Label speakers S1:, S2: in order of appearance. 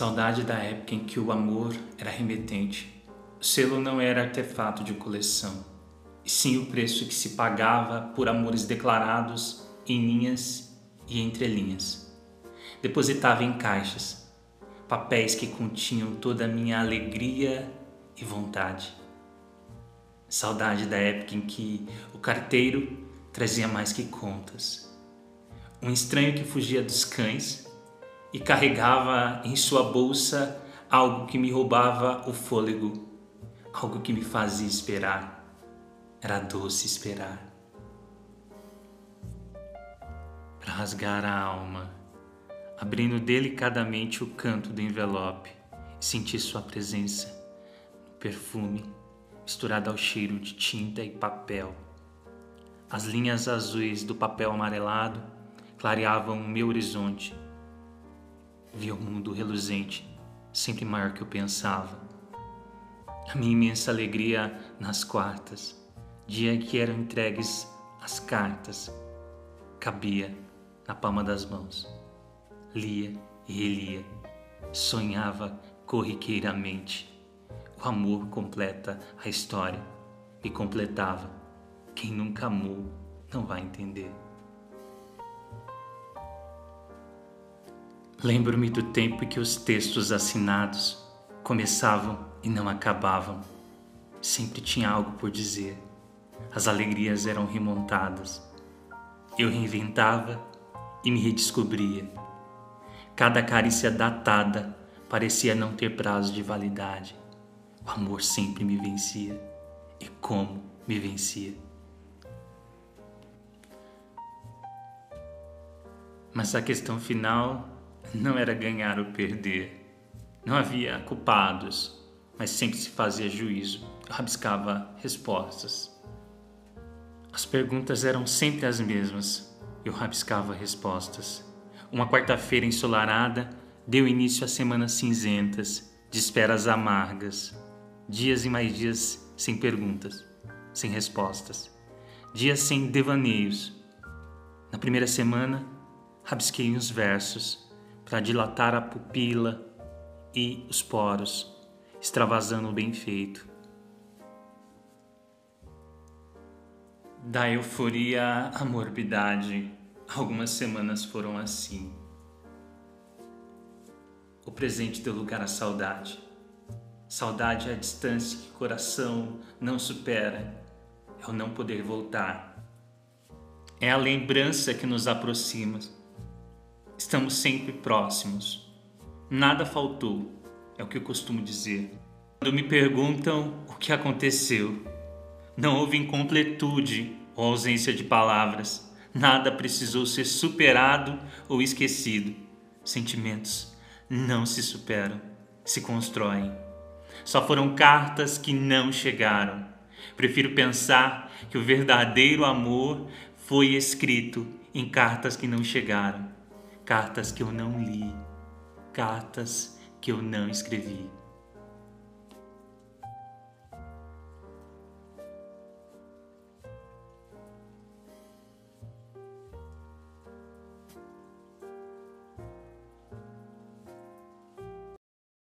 S1: Saudade da época em que o amor era remetente. O selo não era artefato de coleção, e sim o preço que se pagava por amores declarados em linhas e entrelinhas. Depositava em caixas, papéis que continham toda a minha alegria e vontade. Saudade da época em que o carteiro trazia mais que contas. Um estranho que fugia dos cães e carregava em sua bolsa algo que me roubava o fôlego, algo que me fazia esperar. Era doce esperar. Para rasgar a alma, abrindo delicadamente o canto do envelope sentir sua presença no perfume misturado ao cheiro de tinta e papel. As linhas azuis do papel amarelado clareavam o meu horizonte Via o mundo reluzente, sempre maior que eu pensava. A minha imensa alegria nas quartas, dia em que eram entregues as cartas, cabia na palma das mãos. Lia e relia, sonhava corriqueiramente. O amor completa a história e completava. Quem nunca amou não vai entender. Lembro-me do tempo em que os textos assinados começavam e não acabavam. Sempre tinha algo por dizer. As alegrias eram remontadas. Eu reinventava e me redescobria. Cada carícia datada parecia não ter prazo de validade. O amor sempre me vencia. E como me vencia. Mas a questão final não era ganhar ou perder. Não havia culpados, mas sempre se fazia juízo. Rabiscava respostas. As perguntas eram sempre as mesmas. Eu rabiscava respostas. Uma quarta-feira ensolarada deu início a semanas cinzentas, de esperas amargas. Dias e mais dias sem perguntas, sem respostas. Dias sem devaneios. Na primeira semana, rabisquei uns versos para dilatar a pupila e os poros, extravasando o bem feito. Da euforia à morbidade, algumas semanas foram assim. O presente deu lugar à saudade. Saudade é a distância que o coração não supera, é o não poder voltar. É a lembrança que nos aproxima Estamos sempre próximos. Nada faltou, é o que eu costumo dizer. Quando me perguntam o que aconteceu, não houve incompletude ou ausência de palavras. Nada precisou ser superado ou esquecido. Sentimentos não se superam, se constroem. Só foram cartas que não chegaram. Prefiro pensar que o verdadeiro amor foi escrito em cartas que não chegaram cartas que eu não li, cartas que eu não escrevi.